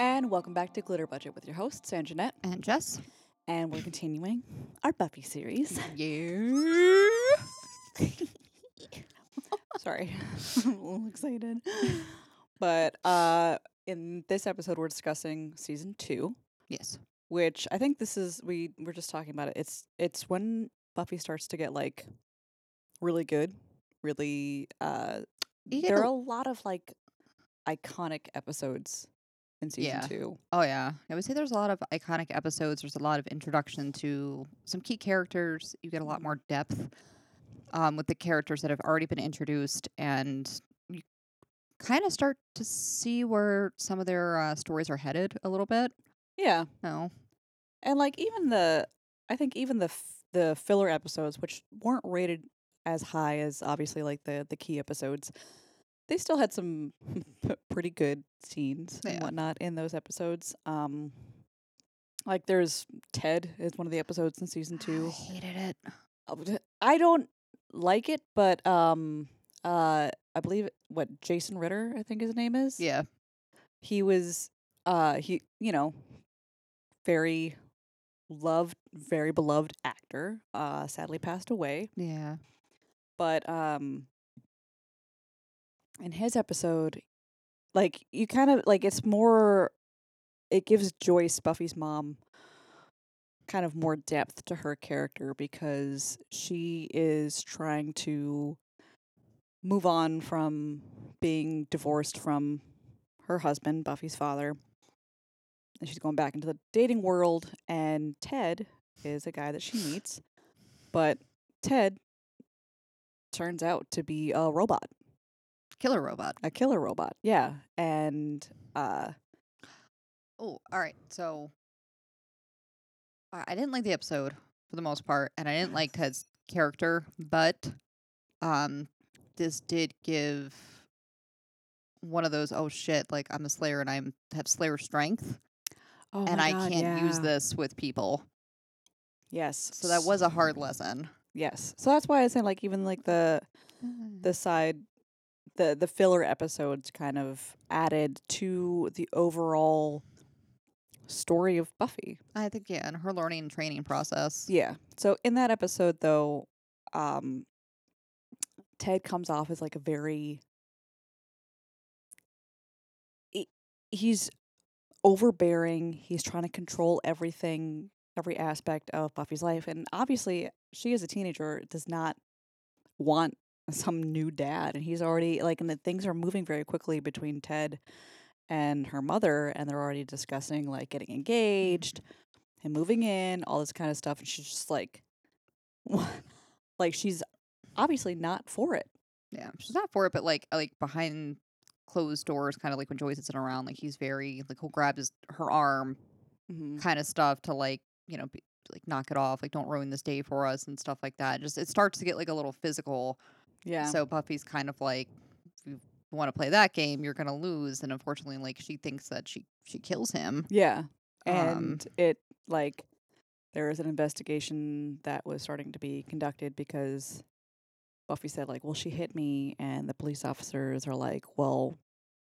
And welcome back to Glitter Budget with your hosts, Anjanette. And Jess. And we're continuing our Buffy series. Yeah. Sorry, I'm a little excited. But uh, in this episode, we're discussing season two, yes. which I think this is we we're just talking about it. It's it's when Buffy starts to get like really good, really. Uh, there are a- a lot of like iconic episodes in season Yeah. two. Oh yeah. I would say there's a lot of iconic episodes. There's a lot of introduction to some key characters. You get a lot more depth um, with the characters that have already been introduced, and you kind of start to see where some of their uh, stories are headed a little bit. Yeah, No. And like even the, I think even the f- the filler episodes, which weren't rated as high as obviously like the the key episodes, they still had some pretty good scenes and Yeah. whatnot in those episodes. Um, like there's Ted is one of the episodes in season two. I hated it. I don't like it, but um, uh, I believe what Jason Ritter, I think his name is Yeah. he was uh he you know very loved very beloved actor uh sadly passed away Yeah. but um in his episode like you kind of like it's more it gives Joyce Buffy's mom kind of more depth to her character because she is trying to move on from being divorced from her husband, Buffy's father. And she's going back into the dating world and Ted is a guy that she meets. But Ted turns out to be a robot, Killer robot. a killer robot. Yeah. And uh Oh, all right. So I I didn't like the episode for the most part, and I didn't like Ted's character, but um, this did give one of those oh shit, like I'm a Slayer and I'm have Slayer strength, oh and I God, can't use this with people. Yes. So that was a hard lesson. Yes. So that's why I say like even like the the side the the filler episodes kind of added to the overall story of Buffy. I think yeah, and her learning and training process. Yeah. So in that episode though, um Ted comes off as like a very he's overbearing, he's trying to control everything, every aspect of Buffy's life and obviously she as a teenager does not want some new dad and he's already like and the things are moving very quickly between Ted and her mother and they're already discussing like getting engaged and moving in, all this kind of stuff and she's just like like she's obviously not for it. Yeah, she's not for it, but like like behind closed doors, kind of like when Joyce isn't around, like he's very like he'll grab his her arm, Mm-hmm. kind of stuff to like you know be, like knock it off, like don't ruin this day for us and stuff like that. Just it starts to get like a little physical. Yeah. So Buffy's kind of like, if you want to play that game, you're gonna lose, and unfortunately, like she thinks that she she kills him. yeah. Um, And it like there was an investigation that was starting to be conducted because Buffy said like, "Well, she hit me," and the police officers are like, "Well,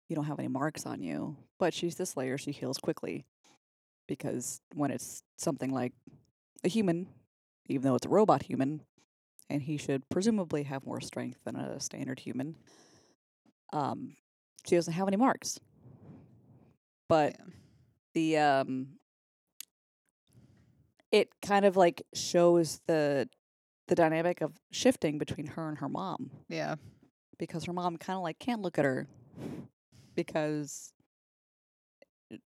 you don't have any marks on you." But she's the Slayer; she heals quickly because when it's something like a human, even though it's a robot human, and he should presumably have more strength than a standard human, um, she doesn't have any marks. But Yeah. the um it kind of like shows the the dynamic of shifting between her and her mom Yeah, because her mom kind of like can't look at her because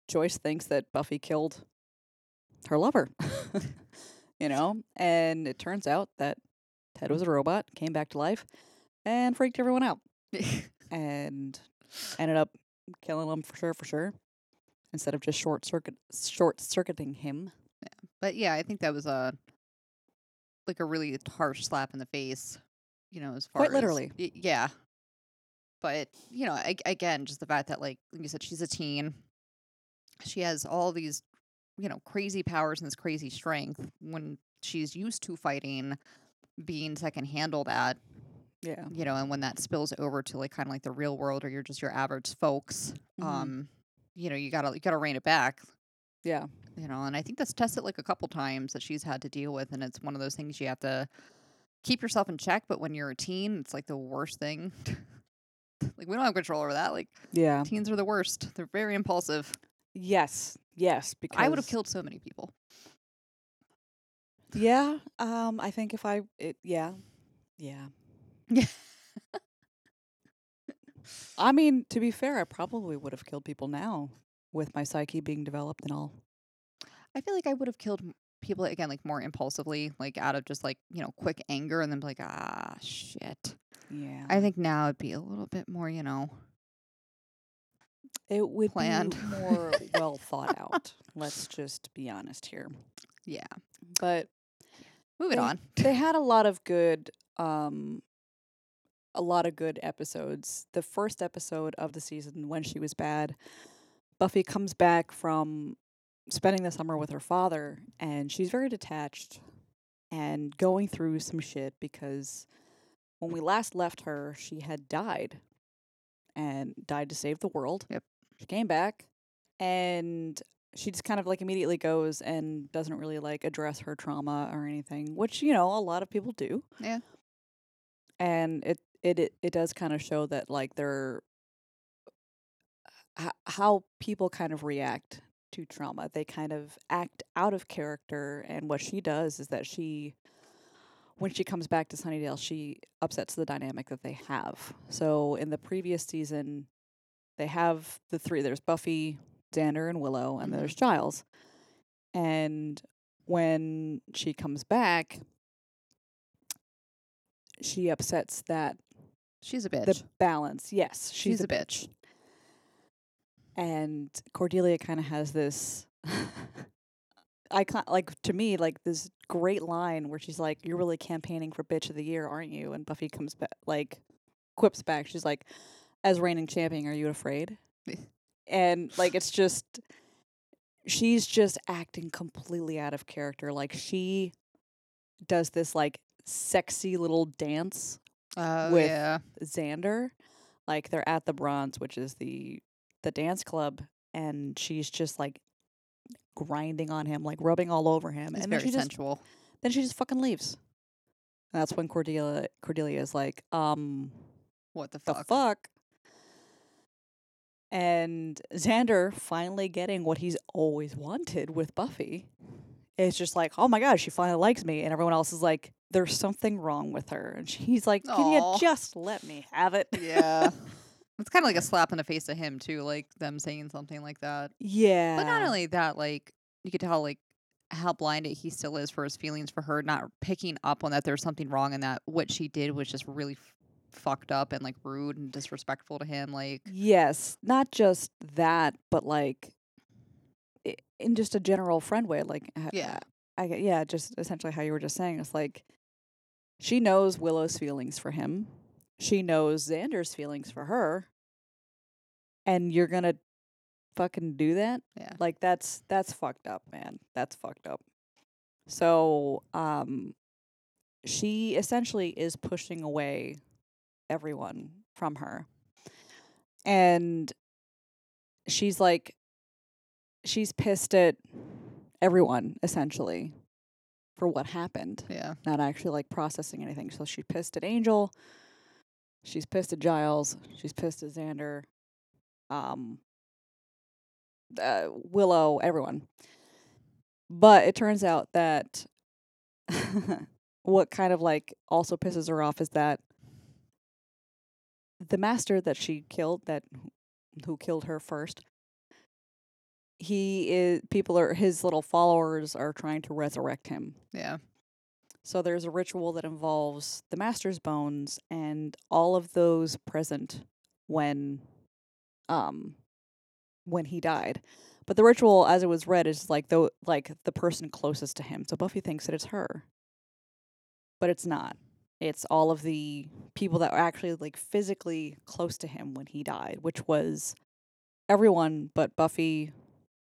Joyce thinks that Buffy killed her lover. you know, and it turns out that Ted was a robot, came back to life and freaked everyone out and ended up killing him for sure for sure instead of just short circuit short circuiting him. but yeah, I think that was a like a really harsh slap in the face. You know, as far Quite as- literally. y- yeah. But you know, ag- again, just the fact that like like you said, she's a teen. She has all these, you know, crazy powers and this crazy strength. When she's used to fighting, being second handled at, Yeah. you know, and when that spills over to like kind of like the real world, or you're just your average folks, Mhm. um, you know, you gotta you gotta rein it back. Yeah. You know, and I think that's tested like a couple times that she's had to deal with, and it's one of those things you have to keep yourself in check. But when you're a teen, it's like the worst thing. like we don't have control over that. Like Yeah. teens are the worst. They're very impulsive. Yes. Yes. Because I would have killed so many people. Yeah. Um. I think if I. It, yeah. Yeah. Yeah. I mean, to be fair, I probably would have killed people now with my psyche being developed and all. I feel like I would have killed m- people again, like more impulsively, like out of just like you know quick anger, and then be like, ah, shit. Yeah. I think now it'd be a little bit more, you know. it would planned. be more well thought out. Let's just be honest here. Yeah. But Moving They- on. they had a lot of good um a lot of good episodes. The first episode of the season when she was bad, Buffy comes back from spending the summer with her father and she's very detached and going through some shit because when we last left her, she had died and died to save the world. Yep. She came back and she just kind of like immediately goes and doesn't really like address her trauma or anything, which you know a lot of people do. Yeah. And it it it, it does kind of show that like they're h- how people kind of react to trauma. They kind of act out of character, and what she does is that she when she comes back to Sunnydale, she upsets the dynamic that they have. So in the previous season, they have the three. There's Buffy, Xander, and Willow, and Mhm. there's Giles. And when she comes back, she upsets that She's a bitch. the balance. Yes, she's, She's a bitch. And Cordelia kind of has this. I can't like to me like this great line where she's like, "You're really campaigning for bitch of the year, aren't you?" And Buffy comes back, like, quips back. She's like, "As reigning champion, are you afraid?" and like it's just, she's just acting completely out of character. Like she does this like sexy little dance Oh with- yeah. Xander. Like they're at the Bronze, which is the the dance club, and she's just like grinding on him, like rubbing all over him, It's and then very she just then she just fucking leaves. And that's when Cordelia Cordelia is like, um, What the the fuck? And Xander finally getting what he's always wanted with Buffy. It's just like, oh my god, she finally likes me, and everyone else is like, there's something wrong with her, and she's like, can Aw. you just let me have it? Yeah. it's kind of like a slap in the face to him too, like them saying something like that. Yeah. But not only that, like you could tell like how blinded he still is for his feelings for her, not picking up on that there's something wrong and that what she did was just really fucked up and like rude and disrespectful to him. Like Yes, not just that, but like in just a general friend way. Like, Yeah. I yeah, just essentially how you were just saying. It's like she knows Willow's feelings for him. She knows Xander's feelings for her, and you're gonna fucking do that. yeah, Like that's that's fucked up, man. That's fucked up. So, um she essentially is pushing away everyone from her. And she's like she's pissed at everyone essentially for what happened, yeah, not actually like processing anything. So she pissed at Angel, she's pissed at Giles, she's pissed at Xander, um uh, Willow, everyone. But it turns out that what kind of like also pisses her off is that the master that she killed, that who killed her first, he is people are his little followers are trying to resurrect him. yeah. So there's a ritual that involves the master's bones and all of those present when um when he died. But the ritual as it was read is like the like the person closest to him. So Buffy thinks that it's her. But it's not. It's all of the people that were actually like physically close to him when he died, which was everyone but Buffy,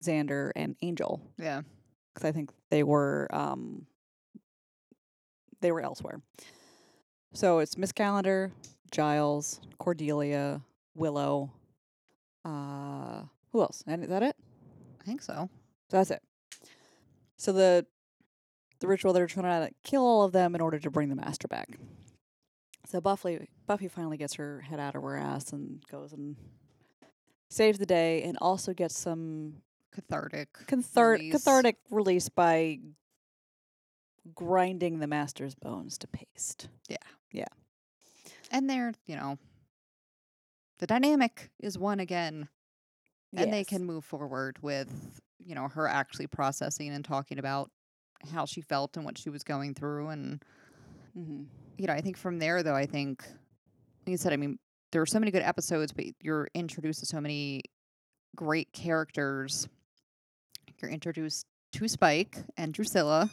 Xander, and Angel Yeah. because I think they were um they were elsewhere. So it's Miss Calendar, Giles, Cordelia, Willow, uh Who else? And is that it? I think so. So that's it. So the the ritual they're trying to kill all of them in order to bring the master back. So Buffy Buffy finally gets her head out of her ass and goes and saves the day and also gets some Cathartic. cathar- release. cathartic release by grinding the master's bones to paste. Yeah, yeah. And they're, you know, the dynamic is one again. And they can move forward with, you know, her actually processing and talking about how she felt and what she was going through. And, Mhm. you know, I think from there, though, I think, like you said, I mean, there are so many good episodes, but you're introduced to so many great characters. You're introduced to Spike and Drusilla.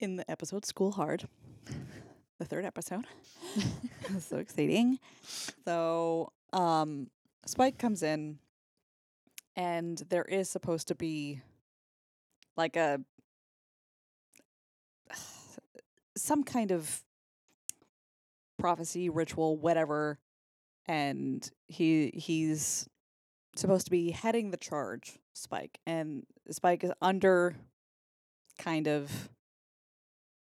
in the episode School Hard, the third episode. so exciting. So, um, Spike comes in, and there is supposed to be like a some kind of prophecy ritual whatever and he he's supposed to be heading the charge spike and spike is under kind of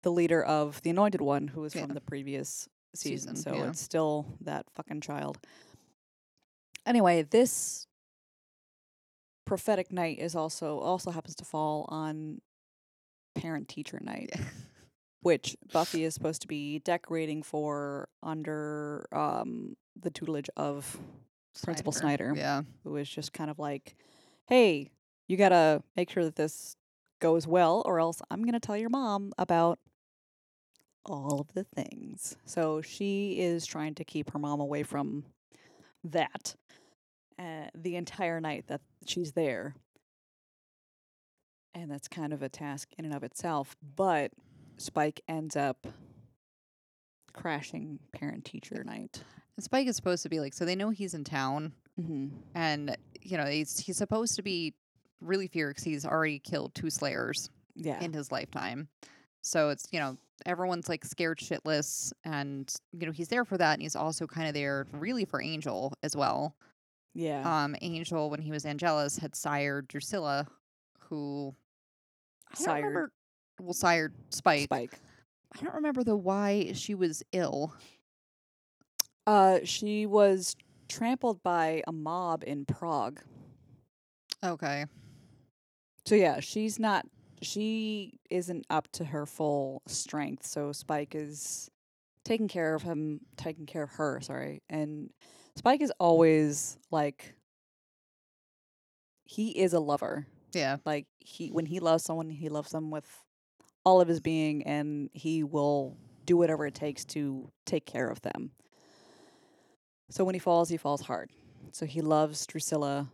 the leader of the anointed one who was Yeah. from the previous season, Season, so yeah. it's still that fucking child anyway this prophetic night is also also happens to fall on parent teacher night Yeah. which Buffy is supposed to be decorating for under um, the tutelage of Principal Snyder, Yeah. who is just kind of like, "Hey, you gotta make sure that this goes well, or else I'm gonna tell your mom about all of the things." So she is trying to keep her mom away from that uh, the entire night that she's there. And that's kind of a task in and of itself. But Spike ends up crashing parent teacher night. And Spike is supposed to be like, so they know he's in town, Mm-hmm. and you know he's he's supposed to be really 'cause he's already killed two Slayers Yeah. in his lifetime. So it's you know everyone's like scared shitless, and you know he's there for that, and he's also kind of there really for Angel as well. yeah. Um, Angel when he was Angelus had sired Drusilla, who I don't Sired. remember. Well, sired Spike. Spike. I don't remember the why she was ill. Uh, she was trampled by a mob in Prague. Okay. So yeah, she's not. She isn't up to her full strength. So Spike is taking care of him, taking care of her. Sorry, and Spike is always like. He is a lover. Yeah. Like he, when he loves someone, he loves them with all of his being, and he will do whatever it takes to take care of them. So when he falls, he falls hard. So he loves Drusilla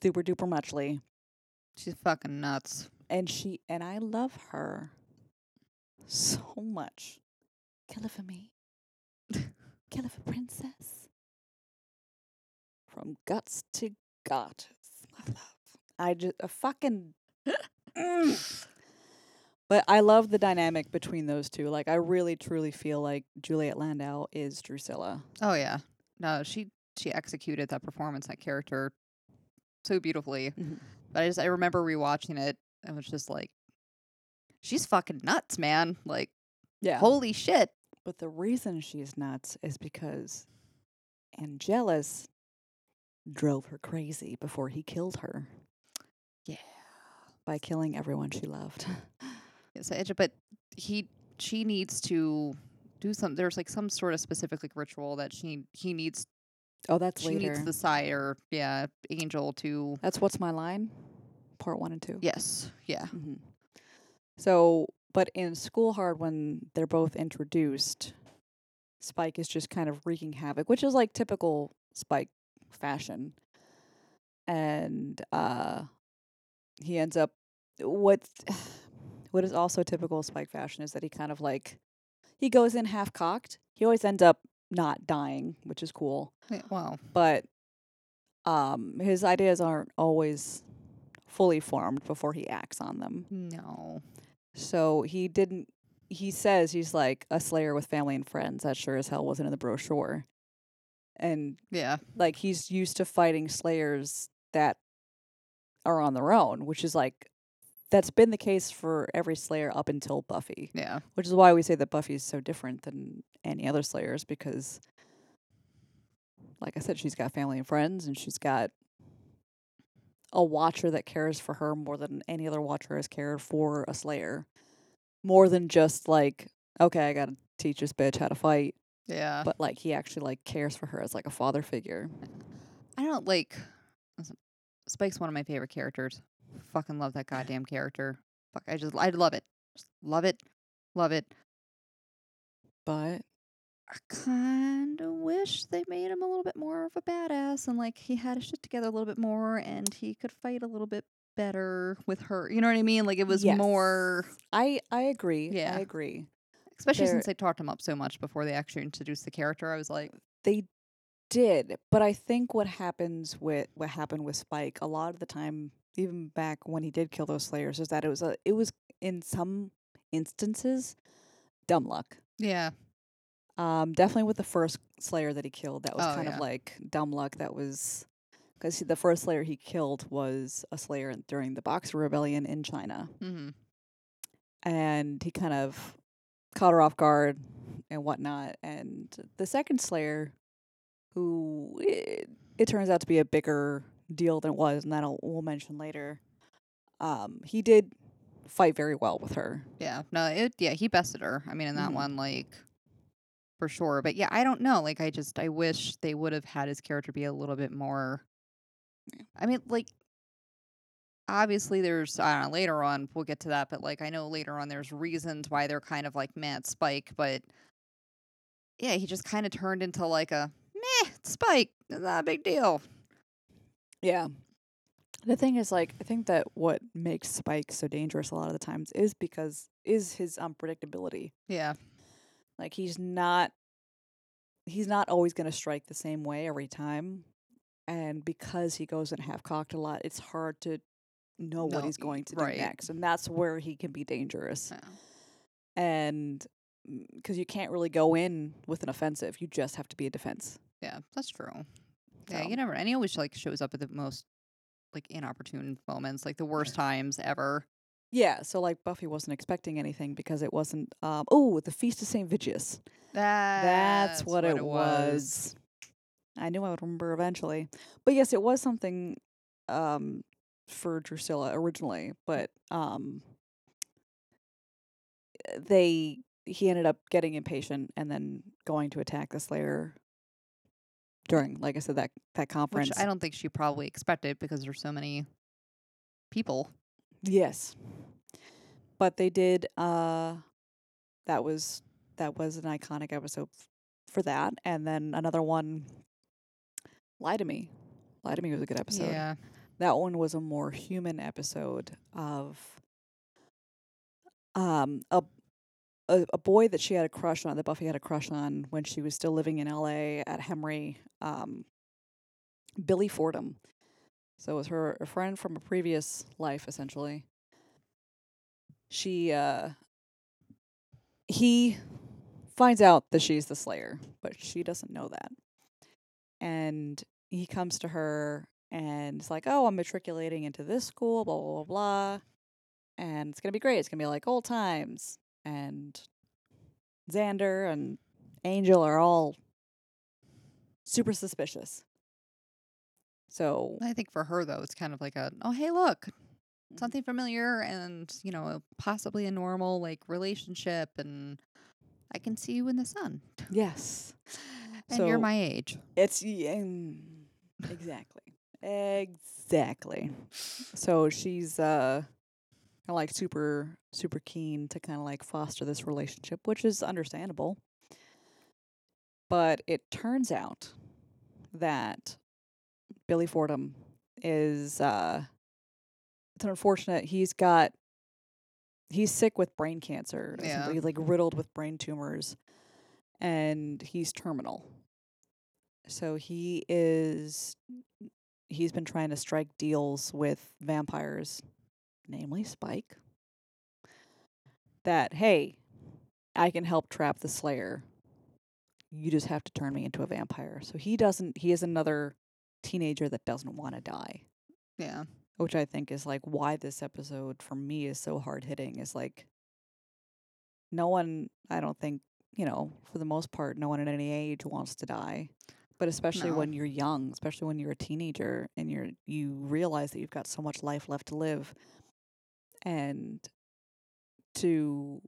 super duper muchly She's fucking nuts. and she and I love her so much. Kill her for me. Kill her for princess. From guts to goddess, my love. I just a fucking. Mm. But I love the dynamic between those two. Like I really truly feel like Juliet Landau is Drusilla. Oh yeah. No, she she executed that performance, that character so beautifully. Mhm. But I just I remember rewatching it and was just like she's fucking nuts, man. Like Yeah. holy shit. But the reason she's nuts is because Angelus drove her crazy before he killed her Yeah. by killing everyone she loved. But he she needs to do some there's like some sort of specific like ritual that she he needs oh, that's later. she later. needs the sire, yeah, angel to that's what's my line, part one and two. Yes. Yeah. hmm So, but in School Hard, when they're both introduced, Spike is just kind of wreaking havoc, which is like typical Spike fashion. And uh he ends up what what is also typical of Spike fashion is that he kind of like he goes in half cocked. He always ends up not dying, which is cool yeah. Wow. but um his ideas aren't always fully formed before he acts on them. No. So he didn't he says he's like a slayer with family and friends. That sure as hell wasn't in the brochure. and Yeah. like he's used to fighting slayers that are on their own, which is like that's been the case for every slayer up until Buffy, Yeah. which is why we say that Buffy is so different than any other slayers because like I said she's got family and friends and she's got a watcher that cares for her more than any other watcher has cared for a slayer. More than just like okay, I got to teach this bitch how to fight, Yeah. but like he actually like cares for her as like a father figure. I don't like Spike's one of my favorite characters. Fucking love that goddamn character. Fuck, I just I love it. Just love it. Love it. But I kind of wish they made him a little bit more of a badass and like he had his shit together a little bit more and he could fight a little bit better with her. You know what I mean? Like it was Yes. more, I I agree. Yeah. I agree. especially since they talked him up so much before they actually introduced the character. I was like, They did, but I think what happens with what happened with Spike a lot of the time, even back when he did kill those slayers, is that it was a it was in some instances dumb luck. yeah, Um, definitely with the first slayer that he killed, that was Oh, kind yeah. of like dumb luck. That was because the first slayer he killed was a slayer during the Boxer Rebellion in China. hmm and he kind of caught her off guard and whatnot. And the second Slayer, who it, it turns out to be a bigger deal than it was, and that I'll, we'll mention later. Um, he did fight very well with her. yeah. No, it yeah he bested her. I mean, in that Mhm. one, like for sure. But yeah, I don't know. Like, I just I wish they would have had his character be a little bit more. I mean, like obviously there's I don't know later on we'll get to that, but like I know later on there's reasons why they're kind of like mad Spike, but yeah, he just kind of turned into like a meh Spike, it's not a big deal. Yeah. The thing is, like, I think that what makes Spike so dangerous a lot of the times is because is his unpredictability. Yeah, Like, he's not he's not always going to strike the same way every time. And because he goes in half cocked a lot, it's hard to know what he's going to right. do next. And that's where he can be dangerous. yeah. And mm, because you can't really go in with an offensive, you just have to be a defense. yeah, that's true. Yeah, So, you never. And he always like shows up at the most like inopportune moments, like the worst times ever. yeah. So, like, Buffy wasn't expecting anything because it wasn't, um, oh, the Feast of St. Vigeous. That's, what, it, was. I knew I would remember eventually. But yes, it was something um, for Drusilla originally, but um, they he ended up getting impatient and then going to attack the Slayer during, like I said, that that conference. Which I don't think she probably expected because there's so many people. Yes. But they did uh that was that was an iconic episode for that and then another one Lie to Me. Lie to Me was a good episode. Yeah, That one was a more human episode of um a a, a boy that she had a crush on that Buffy had a crush on when she was still living in LA at Hemery um Billy Fordham. So it was her a friend from a previous life essentially. She uh he finds out that she's the slayer, but she doesn't know that. And he comes to her and it's like, "Oh, I'm matriculating into this school, blah blah blah blah." And it's going to be great. It's going to be like old times. And Xander and Angel are all super suspicious. So, I think for her though, it's kind of like a oh hey look something familiar and you know possibly a normal like relationship and I can see you in the sun yes. and you're my age. It's mm, exactly. Exactly. So she's uh kinda like super super keen to kind of like foster this relationship, which is understandable. But it turns out that Billy Fordham is uh it's unfortunate he's got he's sick with brain cancer. Yeah. He's like riddled with brain tumors and he's terminal. So he is he's been trying to strike deals with vampires, namely Spike. That hey, I can help trap the Slayer you just have to turn me into a vampire. So he doesn't. He is another teenager that doesn't want to die, Yeah. which I think is like why this episode for me is so hard hitting. Is like no one. I don't think you know for the most part, no one at any age wants to die. But especially No. when you're young, especially when you're a teenager and you're you realize that you've got so much life left to live, and to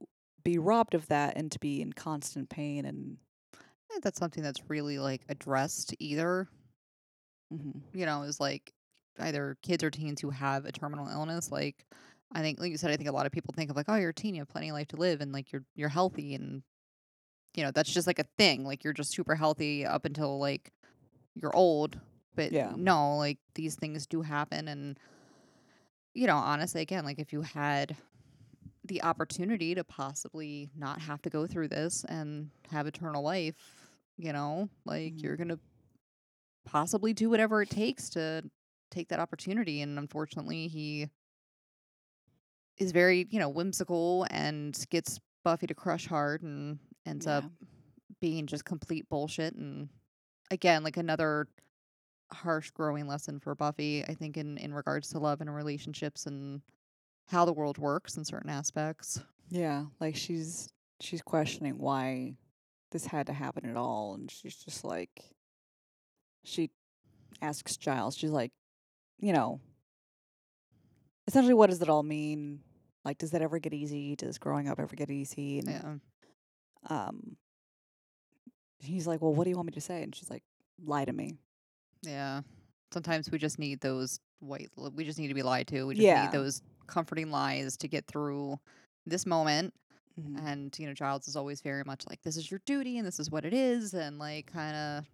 be robbed of that and to be in constant pain and I think that's something that's really like addressed either, Mm-hmm. you know, is like either kids or teens who have a terminal illness. Like I think like you said, I think a lot of people think of like, oh, you're a teen, you have plenty of life to live and like you're you're healthy and you know, that's just like a thing. Like you're just super healthy up until like you're old. But Yeah. no, like these things do happen and you know, honestly again, like if you had the opportunity to possibly not have to go through this and have eternal life, you know, like Mhm. you're going to possibly do whatever it takes to take that opportunity. And unfortunately, he is very, you know, whimsical and gets Buffy to crush hard and ends up being just complete bullshit. And again, like another harsh growing lesson for Buffy, I think, in, in regards to love and relationships and how the world works in certain aspects. Yeah, like she's she's questioning why this had to happen at all and she's just like she asks Giles, she's like, you know, essentially what does it all mean? Like does that ever get easy? Does growing up ever get easy? And Yeah. um he's like, "Well, what do you want me to say?" And she's like, "Lie to me." Yeah. Sometimes we just need those white, li- we just need to be lied to. We just Yeah. need those comforting lies to get through this moment. Mhm. And, you know, Giles is always very much like, this is your duty and this is what it is. And, like, kind of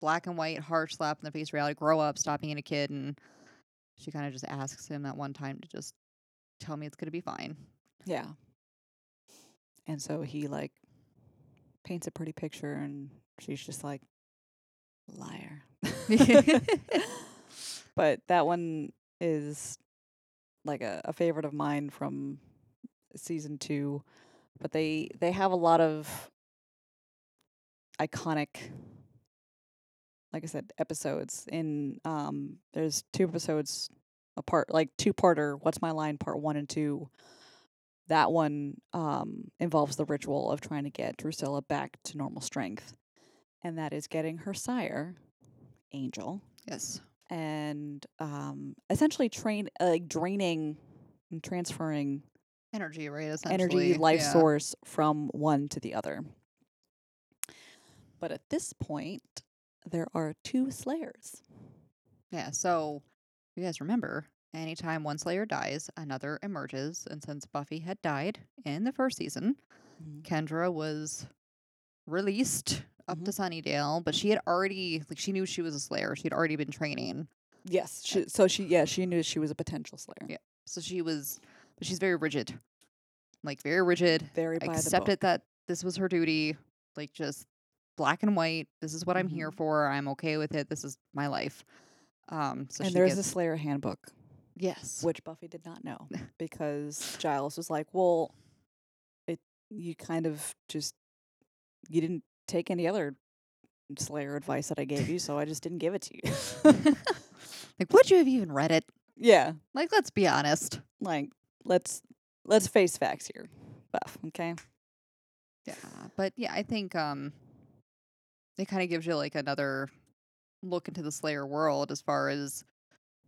black and white, harsh slap in the face reality. Grow up, stop being a kid. And she kind of just asks him that one time to just tell me it's going to be fine. Yeah. And so he like paints a pretty picture and she's just like liar. but that one is like a, a favorite of mine from season 2. But they they have a lot of iconic like I said episodes in um there's two episodes apart like two parter what's my line part 1 and 2 that one um, involves the ritual of trying to get Drusilla back to normal strength, and that is getting her sire, Angel, Yes. and um, essentially train uh, like draining and transferring Energy, right? Essentially. energy life Yeah. source from one to the other. But at this point, there are two slayers. Yeah. So, you guys remember, anytime one Slayer dies, another emerges. And since Buffy had died in the first season, Kendra was released up to Sunnydale, but she had already, like, she knew she was a Slayer. She had already been training. Yes, she, so she yeah she knew she was a potential slayer. Yeah. So she was, but she's very rigid. Like, very rigid. Very by the book. Accepted that this was her duty. Like, just black and white. This is what I'm here Mhm. for. I'm okay with it. This is my life. Um, so and there's a Slayer handbook. yes. which Buffy did not know because Giles was like, "Well, it you kind of just you didn't take any other Slayer advice that I gave you, so I just didn't give it to you." like, would you have even read it? yeah, Like, let's be honest. like let's let's face facts here, Buff. Okay, Yeah, but yeah, I think um, it kind of gives you like another look into the Slayer world as far as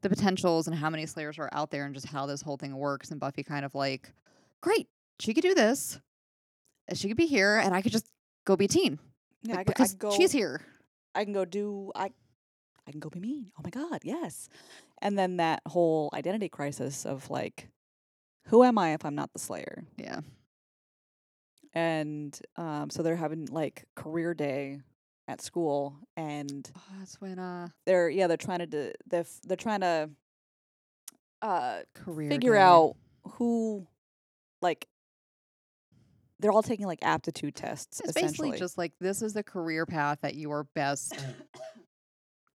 the potentials and how many Slayers are out there and just how this whole thing works. And Buffy kind of like, great, she could do this, she could be here, and I could just go be a teen yeah, like, I, I because can go. she's here. I can go do. I I can go be mean. Oh my god, yes. And then that whole identity crisis of like, who am I if I'm not the Slayer? Yeah, and um, so they're having like career day at school, and oh, that's when uh they're yeah they're trying to do, they're f- they're trying to uh career figure day. out who like they're all taking like aptitude tests It's essentially. basically just like this is the career path that you are best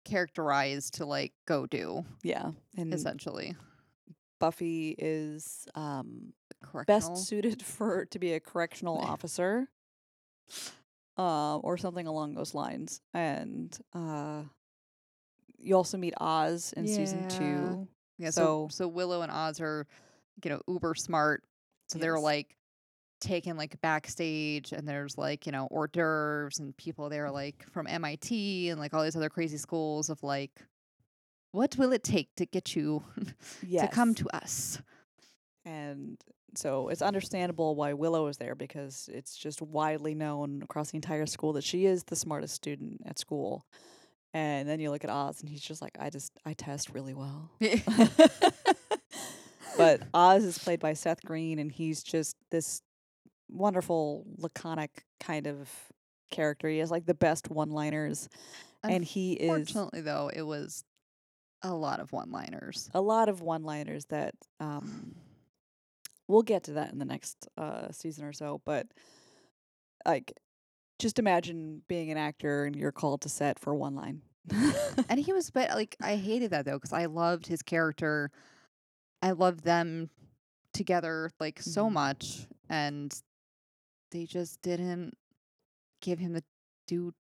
characterized to like go do. yeah, and Essentially, Buffy is um best suited for to be a correctional Yeah. officer. uh, or something along those lines. And uh, you also meet Oz in season two. Yeah, so So- so Willow and Oz are, you know, uber smart. So they're like taken like backstage and there's like, you know, hors d'oeuvres and people there mm-hmm. like from MIT and like all these other crazy schools of like what will it take to get you Yes. to come to us? And so it's understandable why Willow is there because it's just widely known across the entire school that she is the smartest student at school. And then you look at Oz and he's just like, I just, I test really well. but Oz is played by Seth Green and he's just this wonderful, laconic kind of character. He has like the best one liners. And he is Fortunately though, it was a lot of one-liners. a lot of one liners that um we'll get to that in the next uh season or so but like just imagine being an actor and you're called to set for one line and he was but like I hated that though because I loved his character. I loved them together like so Mhm. much, and they just didn't give him the due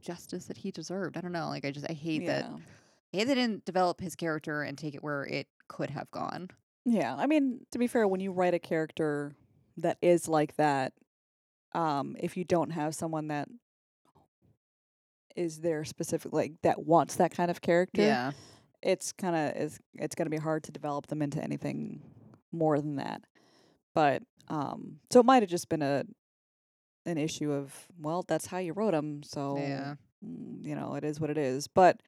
justice that he deserved. I don't know. Like I just I hate that. yeah I hate they didn't develop his character and take it where it could have gone. yeah i mean to be fair when you write a character that is like that um if you don't have someone that is there specifically like that wants that kind of character Yeah. it's kind of is it's going to be hard to develop them into anything more than that. But um so it might have just been a an issue of well that's how you wrote them so Yeah. mm, you know it is what it is but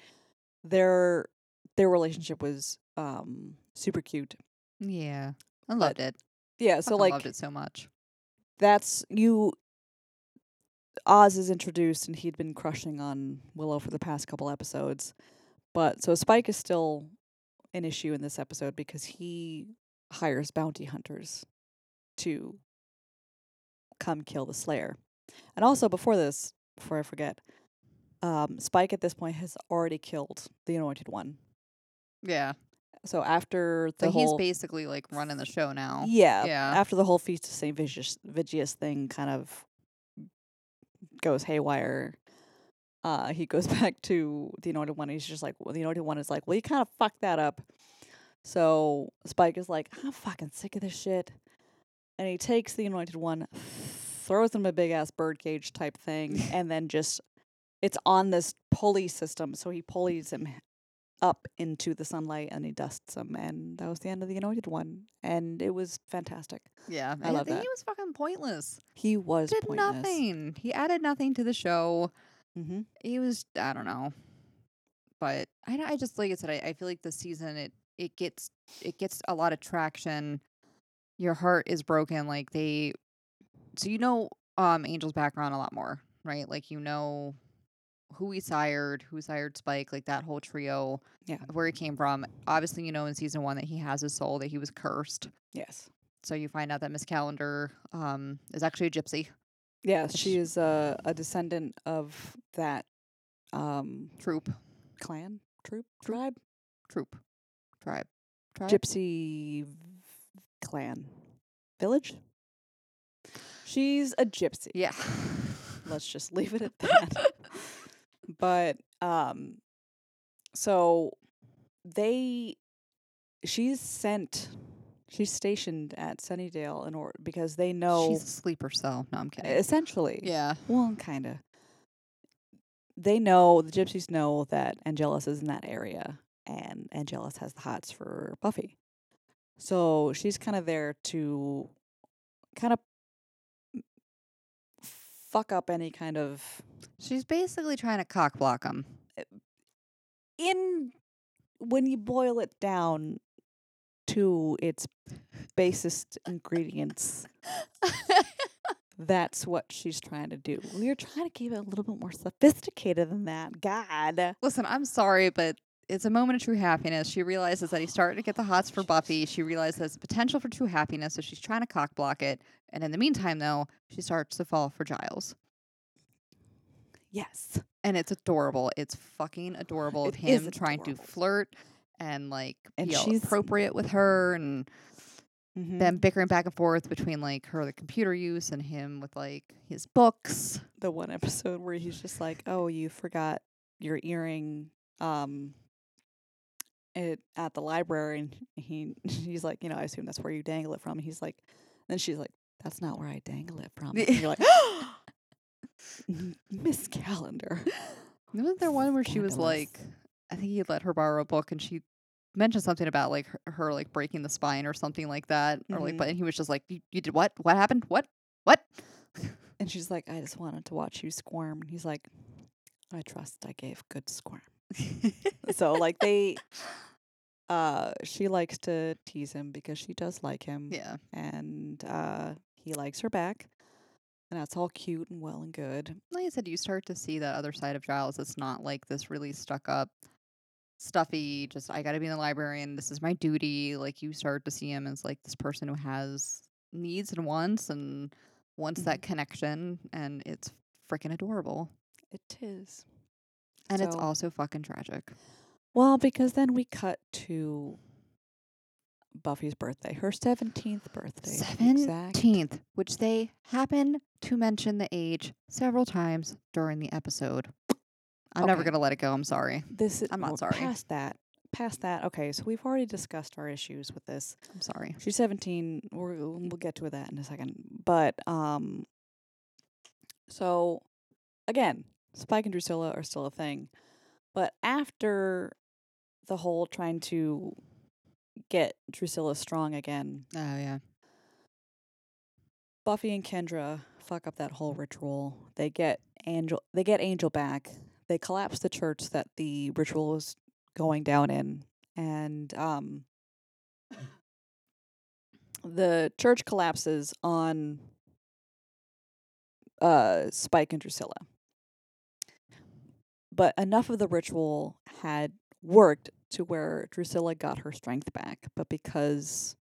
their their relationship was um super cute. Yeah. I loved it. Yeah, so Fucking like loved it so much. that's you Oz is introduced and he'd been crushing on Willow for the past couple episodes. But so Spike is still an issue in this episode because he hires bounty hunters to come kill the Slayer. And also before this, before I forget, um, Spike at this point has already killed the Anointed One. Yeah. So after the So he's basically like running the show now. yeah, Yeah. After the whole Feast of St. Vigeous, Vigeous thing kind of goes haywire, uh, he goes back to the Anointed One. And he's just like, well, the Anointed One is like, well, you kind of fucked that up. So Spike is like, I'm fucking sick of this shit. And he takes the Anointed One, throws him a big ass birdcage type thing, and then just, it's on this pulley system. So he pulleys him up into the sunlight and he dusts him. And that was the end of the Anointed One. And it was fantastic. Yeah. I love and that. He was fucking pointless. He was Did pointless. nothing. He added nothing to the show. Mm-hmm. he was I don't know, but I I just like I said I, I feel like this season it it gets it gets a lot of traction. Your heart is broken, like they, so you know um Angel's background a lot more, right? Like you know who he sired, who sired Spike, like that whole trio, Yeah. where he came from. Obviously, you know in season one that he has a soul, that he was cursed. Yes. So you find out that Miss Calendar um is actually a gypsy Yes, Which- she is a, a descendant of that um, troop, clan, troop, tribe, troop, tribe, tribe. gypsy clan, village. She's a gypsy. Yeah. Let's just leave it at that. but um, so they, she's sent, she's stationed at Sunnydale in order because they know She's a sleeper cell. No, I'm kidding. essentially. yeah. Well, kind of. They know the gypsies know that Angelus is in that area, and Angelus has the hots for Buffy. So she's kind of there to kind of fuck up any kind of She's basically trying to cock block him. Eh, in when you boil it down to its basest ingredients. That's what she's trying to do. We're trying to keep it a little bit more sophisticated than that. God. Listen, I'm sorry, but it's a moment of true happiness. She realizes that he's starting to get the hots for Buffy. She realizes there's potential for true happiness, so she's trying to cock block it. And in the meantime, though, she starts to fall for Giles. Yes. And it's adorable. It's fucking adorable of It is him trying to adorable. flirt and like And be all she's- appropriate with her and Mhm. them bickering back and forth between like her the computer use and him with like his books. the one episode where he's just like, "Oh, you forgot your earring um it at the library." And he he's like, "You know, I assume that's where you dangle it from." And He's like, then she's like, "That's not where I dangle it from." And you're like, "Miss Calendar." Wasn't there one where she was Scandalous. like, I think he let her borrow a book and she mentioned something about like her, her like breaking the spine or something like that, or like, Mhm. but and he was just like, you, you did what? What happened? What? What? And she's like, "I just wanted to watch you squirm." And he's like, "I trust I gave good squirm." so like they uh she likes to tease him because she does like him yeah, and uh he likes her back and that's all cute and well and good like I said, you start to see that other side of Giles. It's not like this really stuck up, stuffy. Just I got to be in the library and this is my duty. Like you start to see him as like this person who has needs and wants and wants that connection, and it's freaking adorable. it is And it's also fucking tragic. well because then we cut to buffy's birthday her 17th birthday to be exact. Seventeenth, which they happen to mention the age several times during the episode. I'm never gonna let it go. I'm sorry. this is I'm not sorry. past that past that okay so we've already discussed our issues with this I'm sorry. She's 17. We're, we'll get to that in a second. But um so again, Spike and Drusilla are still a thing. But after the whole trying to get Drusilla strong again, Oh yeah. Buffy and Kendra fuck up that whole ritual. They get Angel they get Angel back. They collapse the church that the ritual was going down in and um the church collapses on uh Spike and Drusilla. But enough of the ritual had worked to where Drusilla got her strength back, but because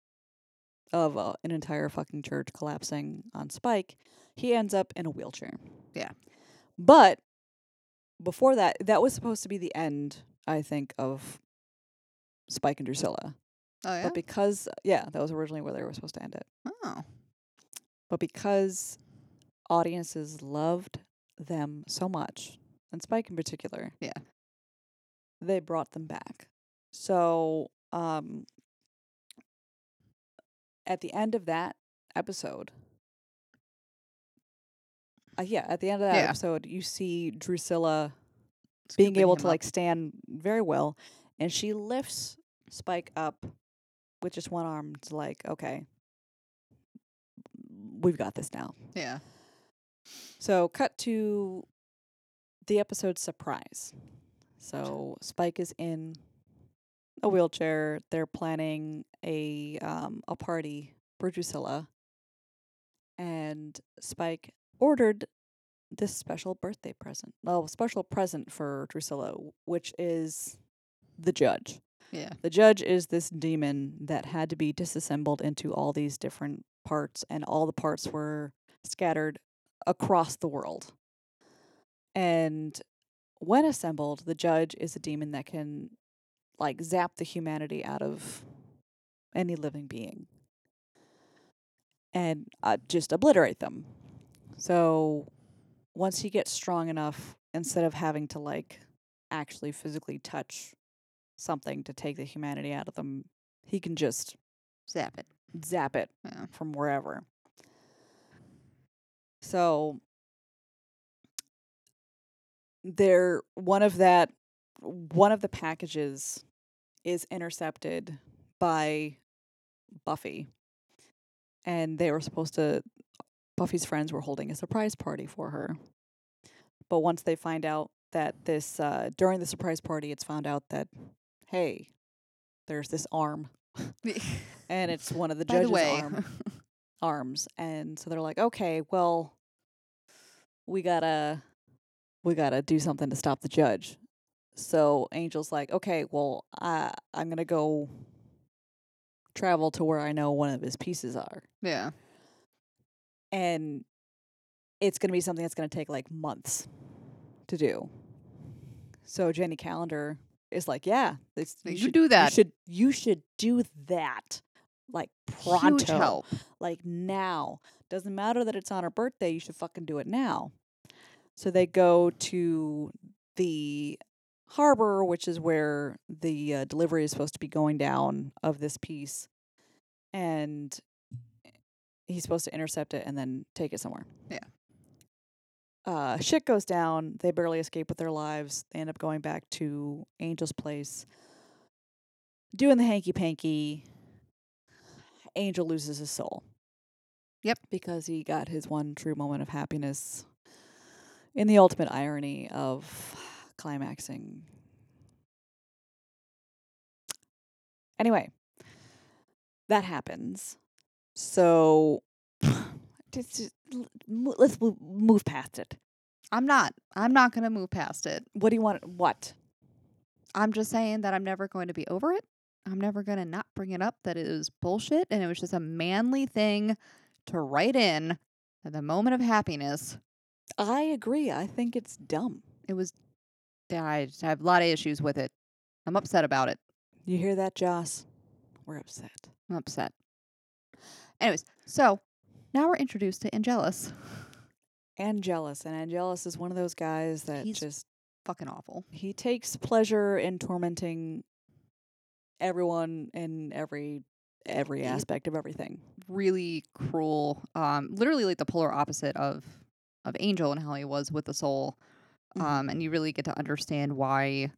of uh, an entire fucking church collapsing on Spike, he ends up in a wheelchair. Yeah. But before that, that was supposed to be the end, I think, of Spike and Drusilla. Oh yeah. But because, yeah, that was originally where they were supposed to end it. oh. But because audiences loved them so much, and Spike in particular, Yeah. they brought them back. So, um, at the end of that episode, uh, yeah, at the end of that Yeah. episode, you see Drusilla being able to up. like stand very well, and she lifts Spike up with just one arm. It's like, okay, we've got this now. Yeah. So, cut to the episode surprise. So, Spike is in a wheelchair. They're planning a um, a party for Drusilla, and Spike ordered this special birthday present. Well, special present for Drusilla, which is the judge. Yeah. The judge is this demon that had to be disassembled into all these different parts, and all the parts were scattered across the world. And when assembled, the judge is a demon that can like zap the humanity out of any living being and uh, just obliterate them. So once he gets strong enough, instead of having to like actually physically touch something to take the humanity out of them, he can just Zap it. zap it Yeah. from wherever. So there one of that one of the packages is intercepted by Buffy. And they were supposed to Buffy's friends were holding a surprise party for her. But once they find out that this uh during the surprise party it's found out that hey, there's this arm and it's one of the By the judge's way, arm arms and so they're like okay well we gotta we gotta do something to stop the judge so angel's like okay well i i'm gonna go travel to where i know one of his pieces are yeah. and it's gonna be something that's gonna take like months to do so jenny calendar is like yeah this, You should do that. you should you should do that like pronto, like now. Doesn't matter that it's on her birthday, you should fucking do it now. So they go to the harbor, which is where the uh, delivery is supposed to be going down of this piece. And he's supposed to intercept it and then take it somewhere. Yeah. Uh, shit goes down. They barely escape with their lives. They end up going back to Angel's place, doing the hanky panky. Angel loses his soul. Yep. Because he got his one true moment of happiness in the ultimate irony of climaxing. Anyway, that happens. So just, just let's move past it. I'm not. I'm not going to move past it. What do you want? What? I'm just saying that I'm never going to be over it. I'm never going to not bring it up that it was bullshit and it was just a manly thing to write in at the moment of happiness. I agree. I think it's dumb. It was, I just have a lot of issues with it. I'm upset about it. You hear that, Joss? We're upset. I'm upset. Anyways, so now we're introduced to Angelus. Angelus, and Angelus is one of those guys that He's- just Fucking awful. he takes pleasure in tormenting everyone in every every aspect of everything. Really cruel. Um, literally like the polar opposite of of Angel and how he was with the soul. Mhm. Um, and you really get to understand why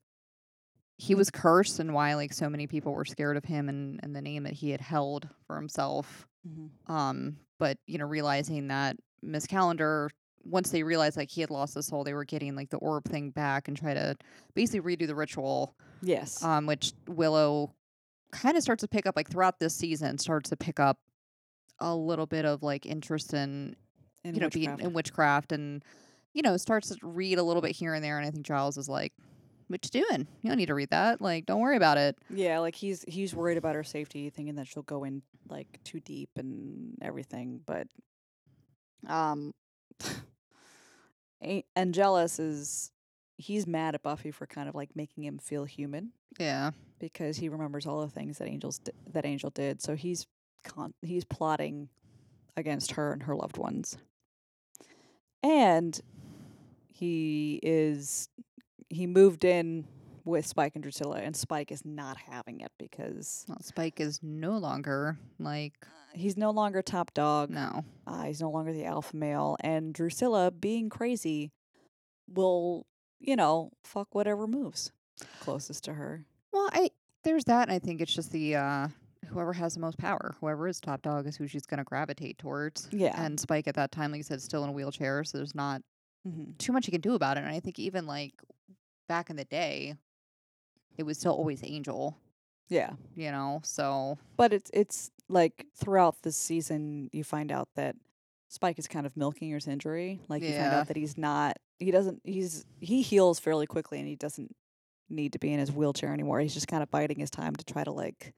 he was cursed and why like so many people were scared of him and, and the name that he had held for himself. Mhm. Um, but you know, realizing that Miss Calendar, once they realized like he had lost his soul, they were getting like the orb thing back and try to basically redo the ritual. Yes. Um, which Willow kind of starts to pick up like throughout this season, starts to pick up a little bit of like interest in in you know witchcraft. in witchcraft and you know starts to read a little bit here and there. And I think Giles is like, "What you doing? You don't need to read that. Like, don't worry about it." yeah, like he's he's worried about her safety, thinking that she'll go in like too deep and everything. But um, Angelus is he's mad at Buffy for kind of like making him feel human. Yeah, because he remembers all the things that angels di- that Angel did. So he's con- he's plotting against her and her loved ones. And he is he moved in with Spike and Drusilla and Spike is not having it because well, Spike is no longer like he's no longer top dog. no. Uh, he's no longer the alpha male and Drusilla being crazy will, you know, fuck whatever moves closest to her. Well, I there's that. And I think it's just the uh whoever has the most power, whoever is top dog, is who she's going to gravitate towards. Yeah. And Spike at that time, like you said, is still in a wheelchair, so there's not hmm too much he can do about it. And I think even like back in the day, it was still always Angel, Yeah. you know. So But it's it's like throughout the season, you find out that Spike is kind of milking his injury. Like you find out that he's not. He doesn't. He's he heals fairly quickly, and he doesn't need to be in his wheelchair anymore. He's just kind of biding his time to try to like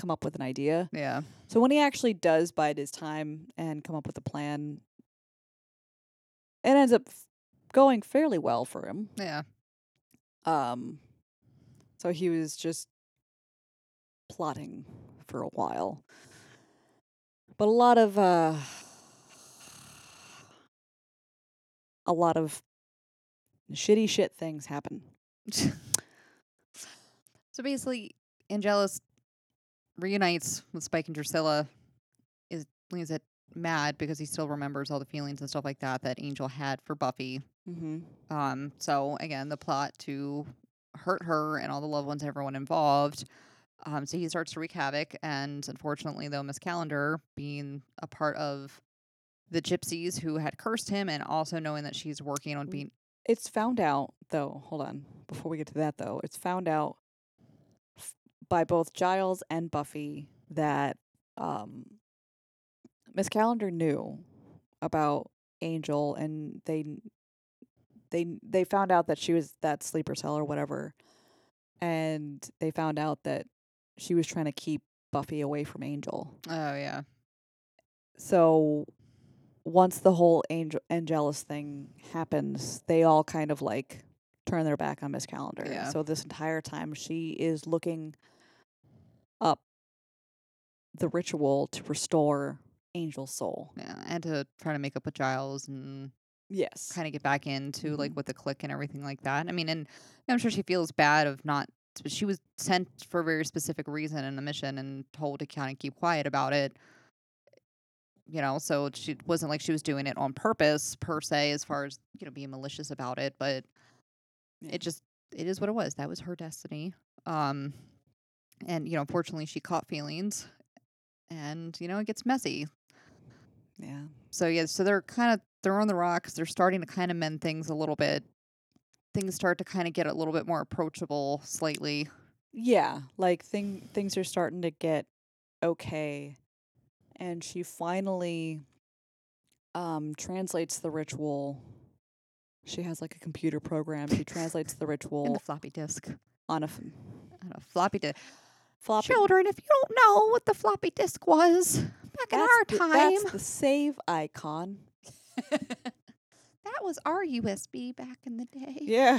come up with an idea. yeah, So when he actually does bide his time and come up with a plan, it ends up f- going fairly well for him. yeah, Um, so he was just plotting for a while. But a lot of uh a lot of shitty shit things happen. so basically, Angelus reunites with Spike and Drusilla. Is leaves it mad because he still remembers all the feelings and stuff like that that Angel had for Buffy. Mm-hmm. Um, so again, the plot to hurt her and all the loved ones, everyone involved. Um, so he starts to wreak havoc, and unfortunately, though, Miss Calendar, being a part of the gypsies who had cursed him, and also knowing that she's working on Mm. being It's found out though, hold on. Before we get to that though, it's found out by both Giles and Buffy that um Miss Calendar knew about Angel and they they they found out that she was that sleeper cell or whatever and they found out that she was trying to keep Buffy away from Angel. oh yeah, So once the whole Angel Angelus thing happens, they all kind of like turn their back on Miss Calendar. Yeah. So this entire time she is looking up the ritual to restore Angel's soul. Yeah, and to try to make up with Giles and Yes. kind of get back into like Mhm. with the click and everything like that. I mean, and I'm sure she feels bad of not. She was sent for a very specific reason in the mission and told to kind of keep quiet about it. You know, so she wasn't like she was doing it on purpose per se, as far as you know being malicious about it. But Yeah. it just it is what it was. That was her destiny. Um, and you know, unfortunately, she caught feelings, and you know, it gets messy. Yeah. So yeah, so they're kind of they're on the rocks. They're starting to kind of mend things a little bit. Things start to kind of get a little bit more approachable slightly. Yeah, like thing things are starting to get okay. And she finally um translates the ritual. She has like a computer program. She translates the in ritual the floppy disk. on a f- On a floppy disk. Floppy. Children, if you don't know what the floppy disk was back in our the, time, that's the save icon. that was our USB back in the day. Yeah.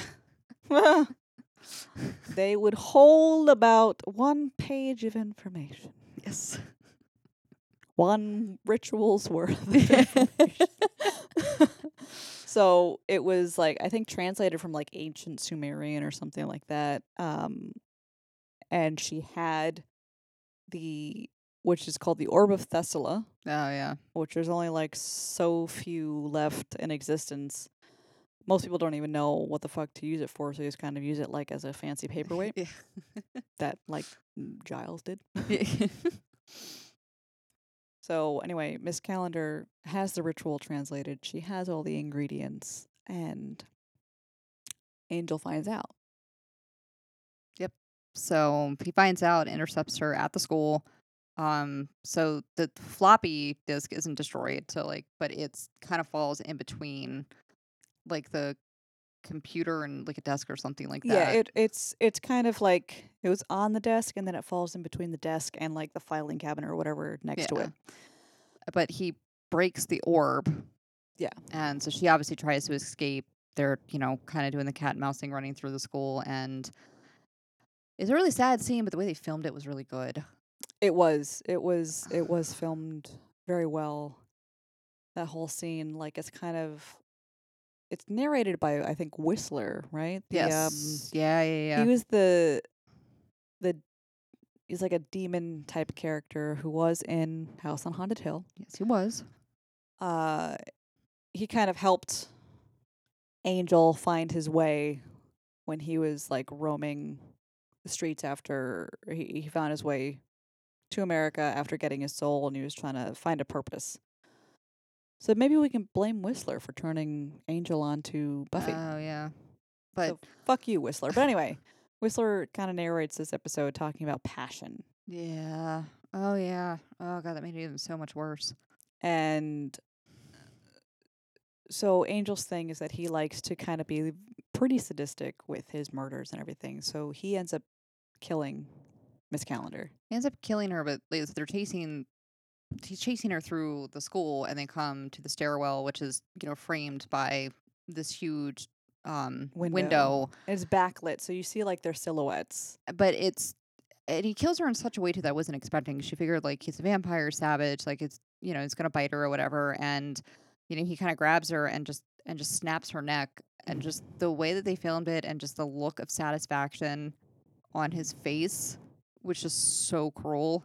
they would hold about one page of information. Yes. One ritual's worth of information. so it was like I think translated from like ancient Sumerian or something like that. Um and she had the which is called the Orb of Thessulah, Oh yeah. which there's only like so few left in existence. Most people don't even know what the fuck to use it for, so they just kind of use it like as a fancy paperweight yeah. that like mm, Giles did. So anyway, Miss Calendar has the ritual translated. She has all the ingredients, and Angel finds out. So he finds out, intercepts her at the school. Um, so the floppy disk isn't destroyed, so like, but it's kind of falls in between, like the computer and like a desk or something like that. Yeah, it it's it's kind of like it was on the desk, and then it falls in between the desk and like the filing cabinet or whatever next to it. but he breaks the orb. Yeah. And so she obviously tries to escape. They're, you know, kind of doing the cat and mouse thing running through the school. And it's a really sad scene, but the way they filmed it was really good. It was it was it was filmed very well. That whole scene, like it's kind of, it's narrated by I think Whistler, right? The, um, yes. yeah, yeah, yeah. He was the the he's like a demon type character who was in House on Haunted Hill. yes, he was. Uh he kind of helped Angel find his way when he was like roaming the streets after he, he found his way to America after getting his soul and he was trying to find a purpose. So maybe we can blame Whistler for turning Angel onto Buffy. Oh, yeah. But so fuck you, Whistler. But anyway, Whistler kind of narrates this episode talking about passion. yeah. Oh, yeah. Oh, God, that made it even so much worse. And uh, so Angel's thing is that he likes to kind of be pretty sadistic with his murders and everything. So he ends up killing Miss Calendar. He ends up killing her, but they're chasing. He's chasing her through the school, and they come to the stairwell, which is you know framed by this huge um Window. window. It's backlit, so you see like their silhouettes. But it's and he kills her in such a way too that I wasn't expecting. She figured like he's a vampire savage, like it's you know it's gonna bite her or whatever, and you know he kind of grabs her and just and just snaps her neck, and just the way that they filmed it, and just the look of satisfaction on his face, which is so cruel.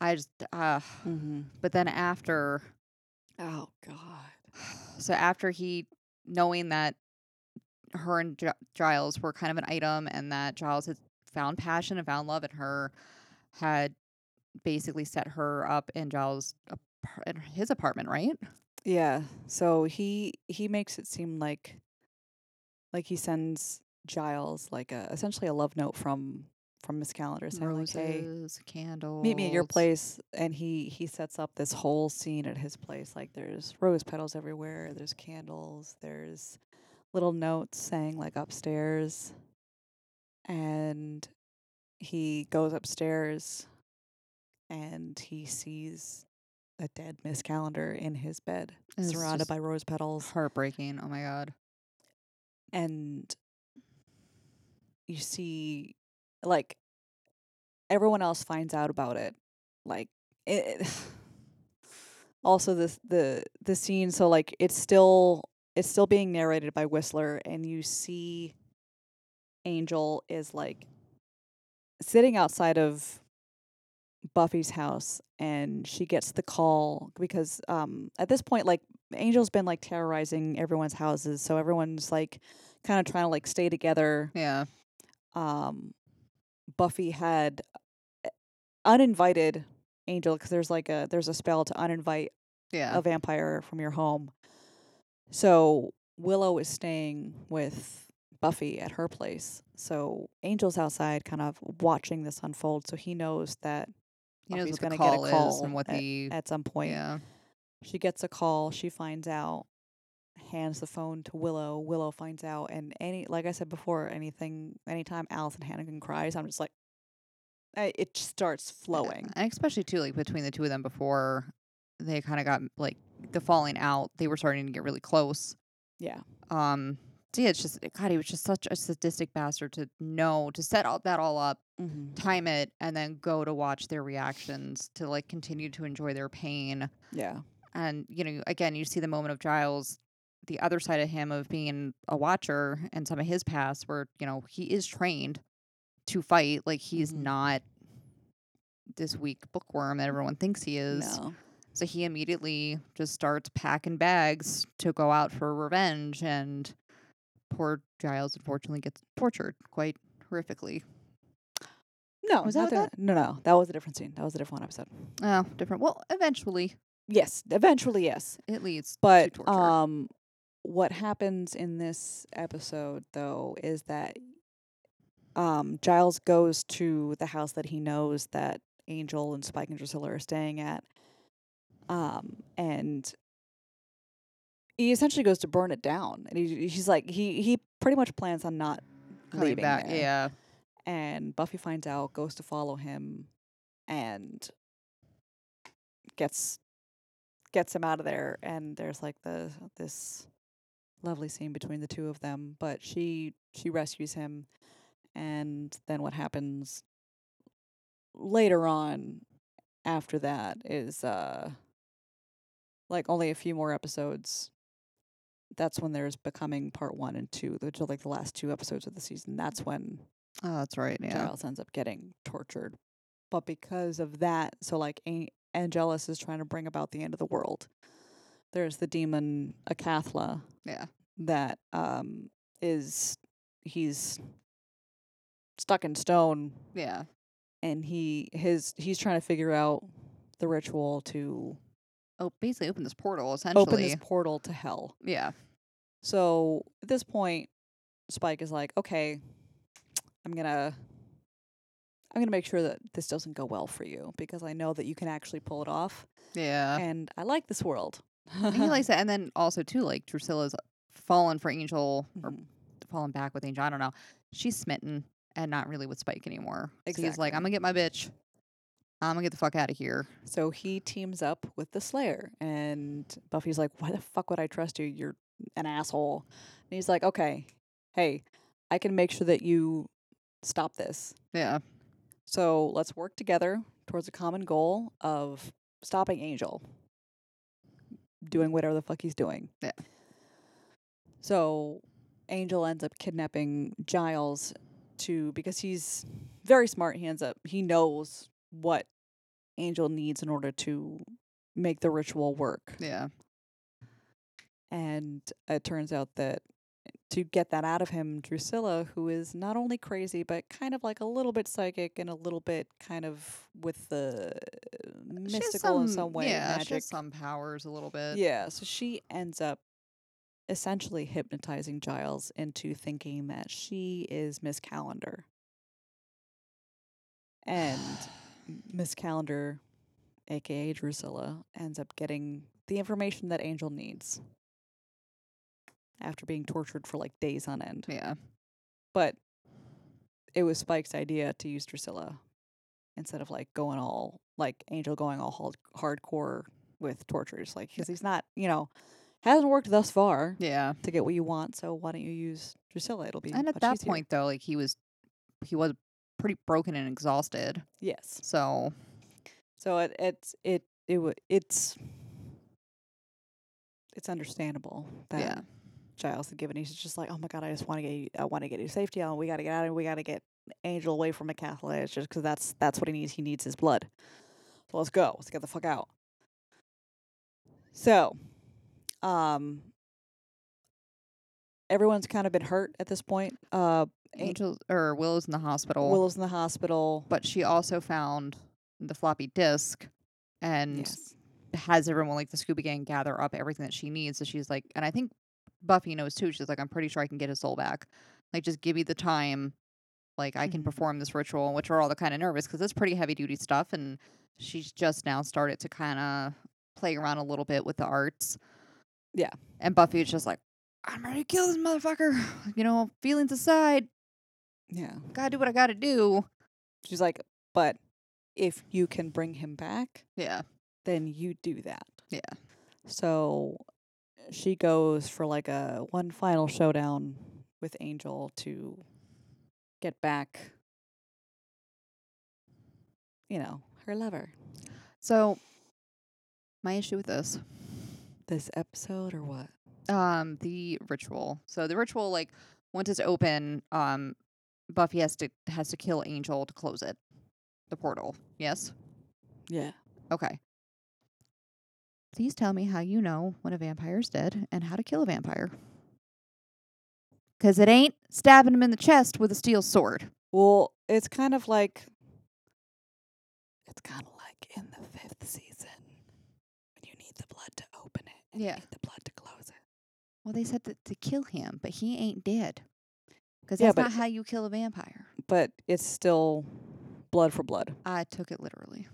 I just uh Mm-hmm. but then after Oh God. so after he knowing that her and Gi- Giles were kind of an item and that Giles had found passion and found love in her had basically set her up in Giles in his apartment, right? Yeah. So he he makes it seem like like he sends Giles like a essentially a love note from from Miss Calendar saying like, "Hey, candles. meet me at your place and he he sets up this whole scene at his place like there's rose petals everywhere there's candles there's little notes saying like upstairs and he goes upstairs and he sees a dead miss calendar in his bed It's surrounded by rose petals Heartbreaking. Oh my god. and you see like everyone else finds out about it like it, also this the the scene so like it's still it's still being narrated by Whistler and you see Angel is like sitting outside of Buffy's house and she gets the call because um at this point like Angel's been like terrorizing everyone's houses so everyone's like kind of trying to like stay together Yeah. um Buffy had uh, uninvited Angel because there's like a there's a spell to uninvite Yeah. a vampire from your home. So Willow is staying with Buffy at her place. So Angel's outside kind of watching this unfold so he knows that he knows what the a call, is and what at- the at some point yeah. she gets a call, she finds out, hands the phone to Willow, Willow finds out and any like I said before, anything anytime Alyson Hannigan cries, I'm just like I, it starts flowing. And especially too, like between the two of them before they kind of got like the falling out, they were starting to get really close. Yeah. Um, yeah, it's just God, he was just such a sadistic bastard to know to set all that all up, Mm-hmm. time it, and then go to watch their reactions to like continue to enjoy their pain. Yeah. And you know, again, you see the moment of Giles, the other side of him of being a watcher, and some of his past where you know he is trained to fight. Like he's Mhm. not this weak bookworm that everyone thinks he is. No. So he immediately just starts packing bags to go out for revenge, and poor Giles unfortunately gets tortured quite horrifically. No, Was that that- no, no. That was a different scene. That was a different episode. Oh, different. Well, eventually Yes, eventually, yes. it leads But to torture. um, what happens in this episode though is that um Giles goes to the house that he knows that Angel and Spike and Drusilla are staying at, um, and he essentially goes to burn it down. And he, he's like he he pretty much plans on not Coming leaving back, there. yeah. and Buffy finds out, goes to follow him, and gets gets him out of there. And there's like the this lovely scene between the two of them. But she she rescues him, and then what happens later on after that is uh like only a few more episodes. That's when there's becoming part one and two, which are like the last two episodes of the season. That's when Oh, that's right. Yeah. Giles ends up getting tortured. But because of that, so like A- Angelus is trying to bring about the end of the world. There's the demon Acathla Yeah. that um is he's stuck in stone Yeah. and he his he's trying to figure out the ritual to Oh, basically open this portal essentially. open this portal to hell. yeah. So at this point, Spike is like, okay, I'm gonna I'm gonna make sure that this doesn't go well for you because I know that you can actually pull it off. Yeah. and I like this world. And he likes that. And then also too, like Drusilla's fallen for Angel or Mhm. fallen back with Angel. I don't know. She's smitten and not really with Spike anymore. So he's like, I'm gonna get my bitch. I'm gonna get the fuck out of here. So he teams up with the Slayer, and Buffy's like, "Why the fuck would I trust you? You're an asshole." And he's like, "Okay, hey, I can make sure that you stop this. Yeah. So let's work together towards a common goal of stopping Angel doing whatever the fuck he's doing." Yeah. So Angel ends up kidnapping Giles to because he's very smart. He ends up he knows what Angel needs in order to make the ritual work. Yeah. And it turns out that to get that out of him, Drusilla, who is not only crazy but kind of like a little bit psychic and a little bit kind of with the uh, She has mystical in some way, Yeah. She magic. has some powers a little bit. Yeah, so she ends up essentially hypnotizing Giles into thinking that she is Miss Calendar. And Miss Calendar, aka Drusilla, ends up getting the information that Angel needs after being tortured for like days on end. Yeah. But it was Spike's idea to use Drusilla instead of like going all like Angel going all hard- hardcore with tortures, like because he's not, you know, hasn't worked thus far Yeah. to get what you want. So why don't you use Drusilla? It'll be And at that easier. point though, like he was he was pretty broken and exhausted. yes. So So it it's it it it's it's understandable that Yeah. Giles had given. He's just like, oh my god, I just want to get you, I want to get you safety. Oh, we got to get out of. We got to get Angel away from Acathla. It's just because that's that's what he needs. He needs his blood. So let's go. Let's get the fuck out. So, um, everyone's kind of been hurt at this point. Uh, An- Angel or Willow's in the hospital, Willow's in the hospital. but she also found the floppy disk and yes. has everyone like the Scooby Gang gather up everything that she needs. So she's like, and I think Buffy knows too. She's like, I'm pretty sure I can get his soul back. Like, just give me the time. Like, I can Mhm. perform this ritual, which we're all the kind of nervous because it's pretty heavy duty stuff. And she's just now started to kind of play around a little bit with the arts. Yeah. And Buffy is just like, I'm ready to kill this motherfucker. You know, feelings aside, Yeah. gotta do what I gotta do. She's like, but if you can bring him back, Yeah. then you do that. Yeah. So she goes for like a one final showdown with Angel to get back, you know, her lover. So, my issue with this This episode or what? um the ritual so the ritual like once it's open um buffy has to has to kill angel to close it the portal yes Yeah. okay please tell me how you know when a vampire's dead and how to kill a vampire because it ain't stabbing him in the chest with a steel sword Well, it's kind of like it's kind of like in the fifth season when you need the blood to open it and Yeah. you need the blood to close it. well they said that to kill him but he ain't dead because Yeah, that's but- not how you kill a vampire But it's still blood for blood. i took it literally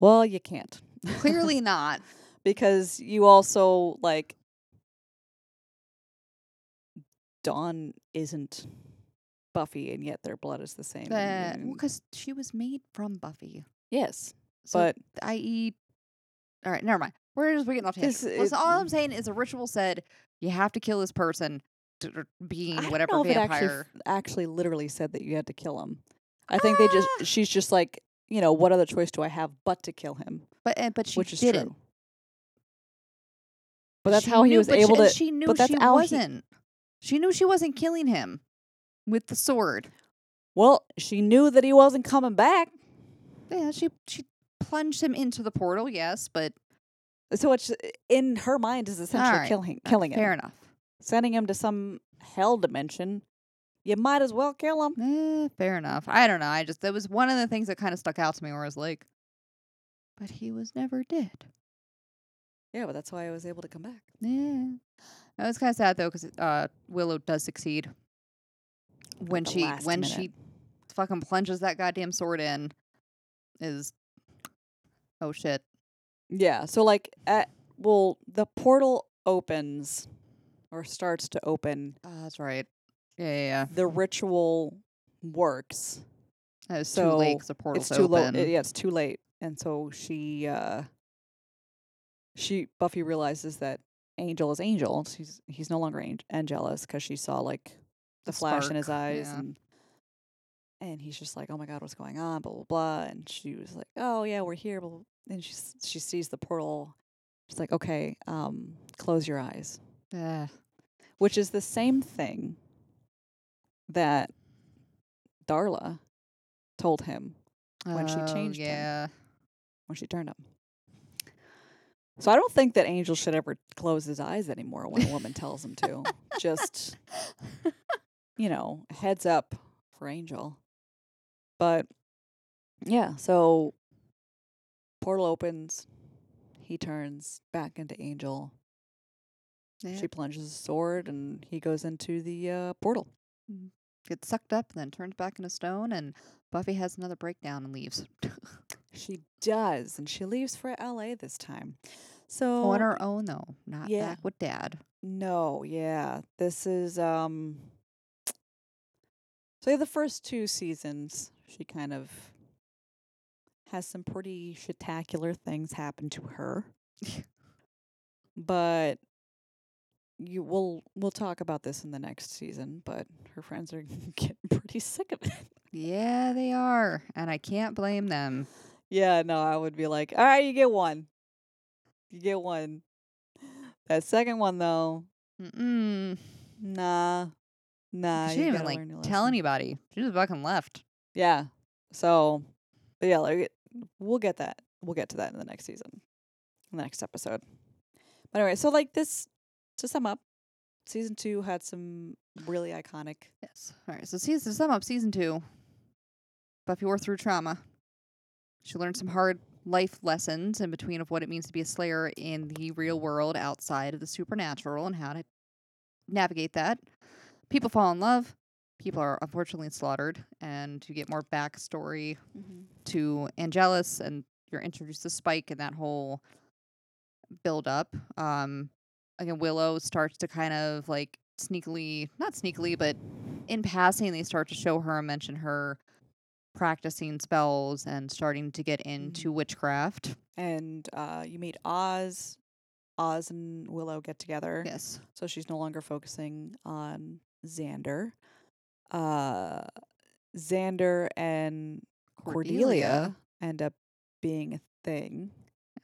Well, you can't. clearly not because you also like Dawn isn't Buffy and yet their blood is the same. Uh, well, because she was made from Buffy. yes, So but i.e. All right, never mind. We're just getting off tangent. All I'm saying is a ritual said you have to kill this person, being I whatever it actually vampire. actually literally said that you had to kill him. I think they just Ah! she's just like you know what other choice do I have but to kill him, but uh, but she which is didn't. true. But that's She how he knew- was but she- able to. She knew she wasn't. She knew she wasn't killing him with the sword. Well, she knew that he wasn't coming back, Yeah, she she plunged him into the portal. Yes, but so it's in her mind is essentially Alright, killing uh, killing him. fair enough. Sending him to some hell dimension, you might as well kill him. Eh, fair enough. I don't know. I just that was one of the things that kind of stuck out to me, where I was like, but he was never dead. Yeah, but that's why I was able to come back. Yeah. It was kind of sad though, because uh, Willow does succeed when she when minute. she fucking plunges that goddamn sword in. Is oh shit. Yeah, so like at well, the portal opens or starts to open. Oh, that's right. Yeah, yeah, yeah. The ritual works. It was too late the portal's it's too low. open. Yeah, it's too late, and so she, uh she Buffy realizes that Angel is Angel. She's he's no longer Ang- Angelus because she saw like the, The flash in his spark, eyes yeah. and. And he's just like, "Oh my God, what's going on?" Blah blah blah. And she was like, "Oh yeah, we're here." Blah, blah. And she s- she sees the portal. She's like, "Okay, um, close your eyes," Ugh. which is the same thing that Darla told him When she Oh, changed him. when she turned him. So I don't think that Angel should ever close his eyes anymore when a woman tells him to. Just you know, heads up for Angel. But yeah, so portal opens, he turns back into Angel. Yeah. She plunges a sword and he goes into the uh, portal. Gets sucked up and then turns back into stone, and Buffy has another breakdown and leaves. She does, and she leaves for LA this time. So On her own, though, not Yeah. back with Dad. No, yeah. This is um so the first two seasons she kind of has some pretty spectacular things happen to her. but you will we'll talk about this in the next season, but her friends are getting pretty sick of it. Yeah, they are, and I can't blame them. Yeah, no, I would be like, all right, you get one. You get one. That second one though, Mm-mm. nah, nah. she didn't even like tell anybody. She just fucking left. Yeah. So, yeah, like we'll get that. We'll get to that in the next season, in the next episode. But anyway, so like this, to sum up, season two had some really iconic. Yes. All right. So season to sum up season two. Buffy worked through trauma. She learned some hard life lessons in between of what it means to be a slayer in the real world outside of the supernatural and how to navigate that. People fall in love. People are unfortunately slaughtered, and you get more backstory to Angelus, and you're introduced to Spike and that whole build up. Um, again, Willow starts to kind of like sneakily, not sneakily, but in passing, they start to show her and mention her practicing spells and starting to get into witchcraft. And uh, you meet Oz. Oz and Willow get together. Yes. So she's no longer focusing on Xander. Uh, Xander and Cordelia end up being a thing.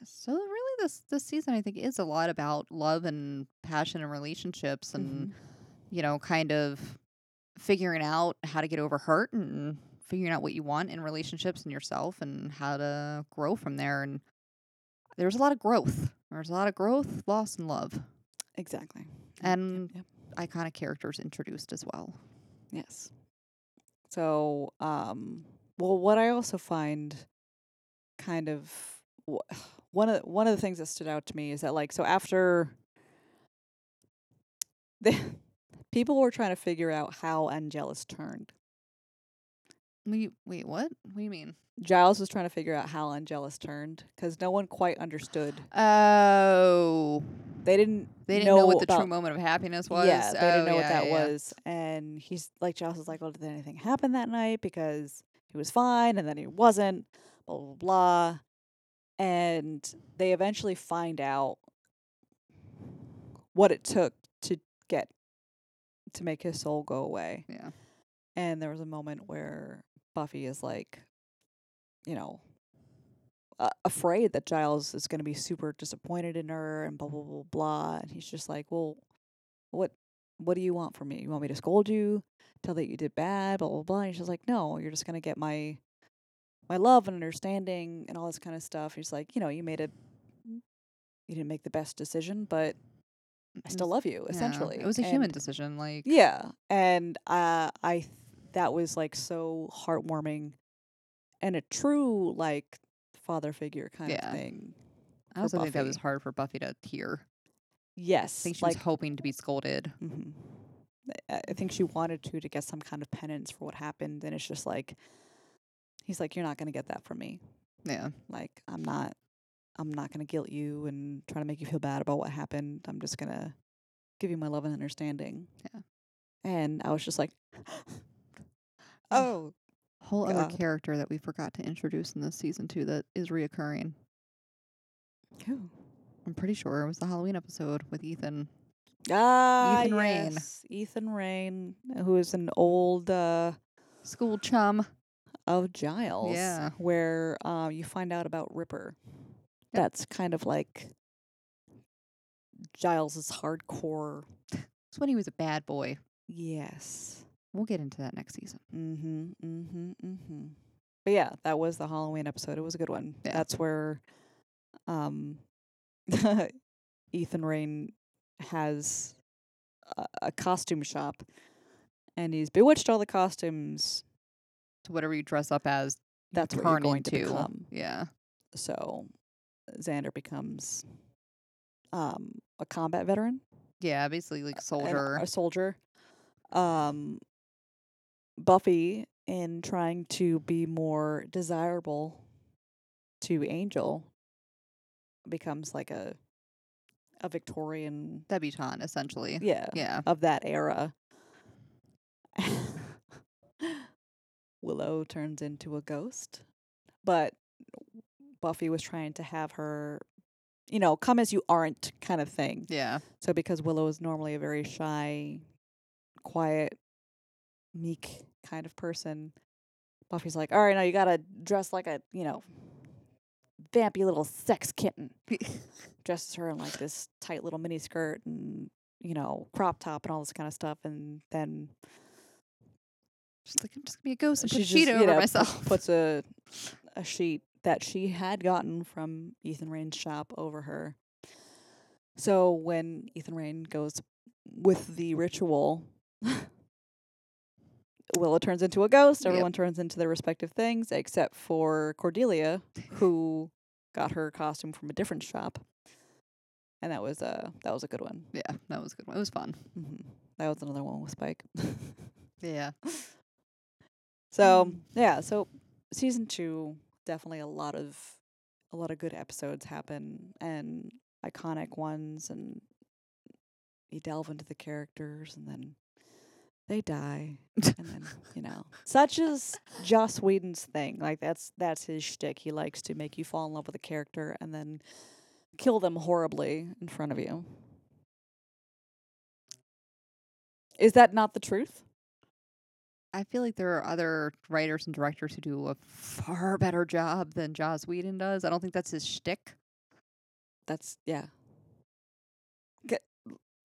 So really, this this season I think is a lot about love and passion and relationships and Mhm. you know kind of figuring out how to get over hurt and figuring out what you want in relationships and yourself and how to grow from there and there's a lot of growth there's a lot of growth loss and love Exactly. Yep, yep, And- yep. iconic characters introduced as well Yes. So, um, well, what I also find kind of one of one of the things that stood out to me is that like so after the people were trying to figure out how Angelus turned. wait, wait what what do you mean Giles was trying to figure out how Angelus turned because no one quite understood. oh They didn't. they didn't know, what the about, true moment of happiness was Yeah, they didn't Oh, know what that yeah, yeah. was, and he's like, Giles is like, "Well, did anything happen that night?" Because he was fine, and then he wasn't. Blah blah blah, and they eventually find out what it took to get to make his soul go away. yeah And there was a moment where Buffy is like, you know, uh, afraid that Giles is going to be super disappointed in her and blah blah blah blah. And he's just like, well, what what do you want from me? You want me to scold you, tell that you did bad, blah blah blah. And she's like, no, you're just going to get my my love and understanding and all this kind of stuff. He's like, you know, you made a you didn't make the best decision, but I still love you. yeah, Essentially, it was a human decision like yeah, and uh, I th- that was like so heartwarming, and a true like father figure kind Yeah. of thing. I also think that was hard for Buffy to hear. Yes, I think she like was hoping to be scolded. mhm. I I think she wanted to to get some kind of penance for what happened, and it's just like he's like, "You're not gonna get that from me. Yeah. Like, I'm not, I'm not gonna guilt you and try to make you feel bad about what happened. I'm just gonna give you my love and understanding." Yeah. And I was just like, "Oh, Whole other character that we forgot to introduce in this season two that is reoccurring. who?" I'm pretty sure it was the Halloween episode with Ethan. Ah, Ethan yes, Ethan Rayne, who is an old uh, School chum. Of Giles. Yeah. where uh, you find out about Ripper. Yep. That's kind of like Giles's hardcore. It's when he was a bad boy. Yes. We'll get into that next season. Mm-hmm. Mm-hmm. Mm-hmm. But yeah, that was the Halloween episode. It was a good one. Yeah. That's where um Ethan Rayne has a, a costume shop and he's bewitched all the costumes. Whatever you dress up as, That's what you're going to become. Yeah. So Xander becomes um a combat veteran. Yeah, basically like soldier. a soldier. Um, Buffy, in trying to be more desirable to Angel, becomes like a a Victorian, debutante, essentially. yeah, Yeah. of that era. Willow turns into a ghost, but Buffy was trying to have her, you know, come as you aren't kind of thing. Yeah. So because Willow is normally a very shy, quiet, meek kind of person, Buffy's like, all right, now you gotta dress like a, you know, vampy little sex kitten. Dresses her in like this tight little mini skirt and you know crop top and all this kind of stuff, and then She's like, I'm just gonna be a ghost and put she a just, sheet you over know, myself. puts a a sheet that she had gotten from Ethan Rayne's shop over her. So when Ethan Rayne goes with the ritual, Willow turns into a ghost. Yep. Everyone turns into their respective things, except for Cordelia, who got her costume from a different shop, and that was uh that was a good one. yeah, that was a good one. It was fun. Mm-hmm. That was another one with Spike. Yeah. So Mm. yeah, so season two definitely a lot of a lot of good episodes happen and iconic ones, and you delve into the characters, and then they die, and then you know, such is Joss Whedon's thing. Like that's that's his shtick. He likes to make you fall in love with a character and then kill them horribly in front of you. Is that not the truth? I feel like there are other writers and directors who do a far better job than Joss Whedon does. I don't think that's his shtick. That's yeah.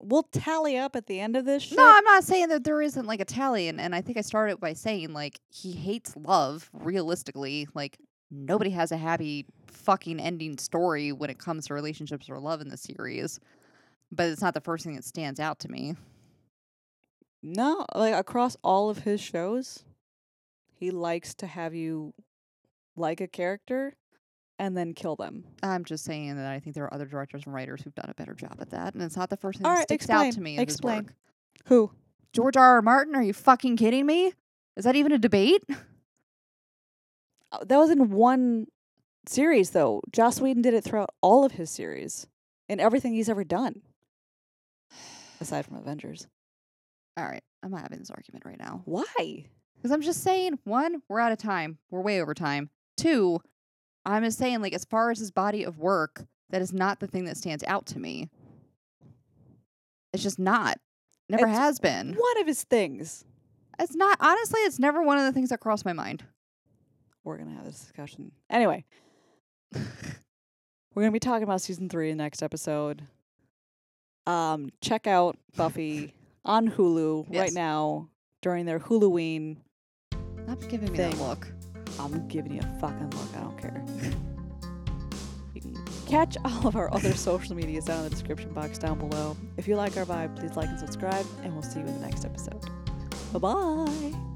We'll tally up at the end of this. Shit. No, I'm not saying that there isn't like a tally, and, and I think I started by saying like he hates love. Realistically, like nobody has a happy fucking ending story when it comes to relationships or love in the series. But it's not the first thing that stands out to me. No, like across all of his shows, he likes to have you like a character and then kill them. I'm just saying that I think there are other directors and writers who've done a better job at that, and it's not the first thing All that right, sticks out to me explain. Who? George R. R. Martin, are you fucking kidding me? Is that even a debate? Uh, That was in one series though. Joss Whedon did it throughout all of his series and everything he's ever done, aside from Avengers. All right, I'm not having this argument right now. Why? Because I'm just saying, one, we're out of time. We're way over time. Two, I'm just saying, like, as far as his body of work, that is not the thing that stands out to me. It's just not. Never It's has been. One of his things. It's not. Honestly, it's never one of the things that crossed my mind. We're gonna have this discussion anyway. We're gonna be talking about season three in the next episode. Um, check out Buffy on Hulu right now during their Huluween. Stop giving me Thing. that look. I'm giving you a fucking look. I don't care. you can catch all of our other social medias down in the description box down below. If you like our vibe, please like and subscribe, and we'll see you in the next episode. Bye bye.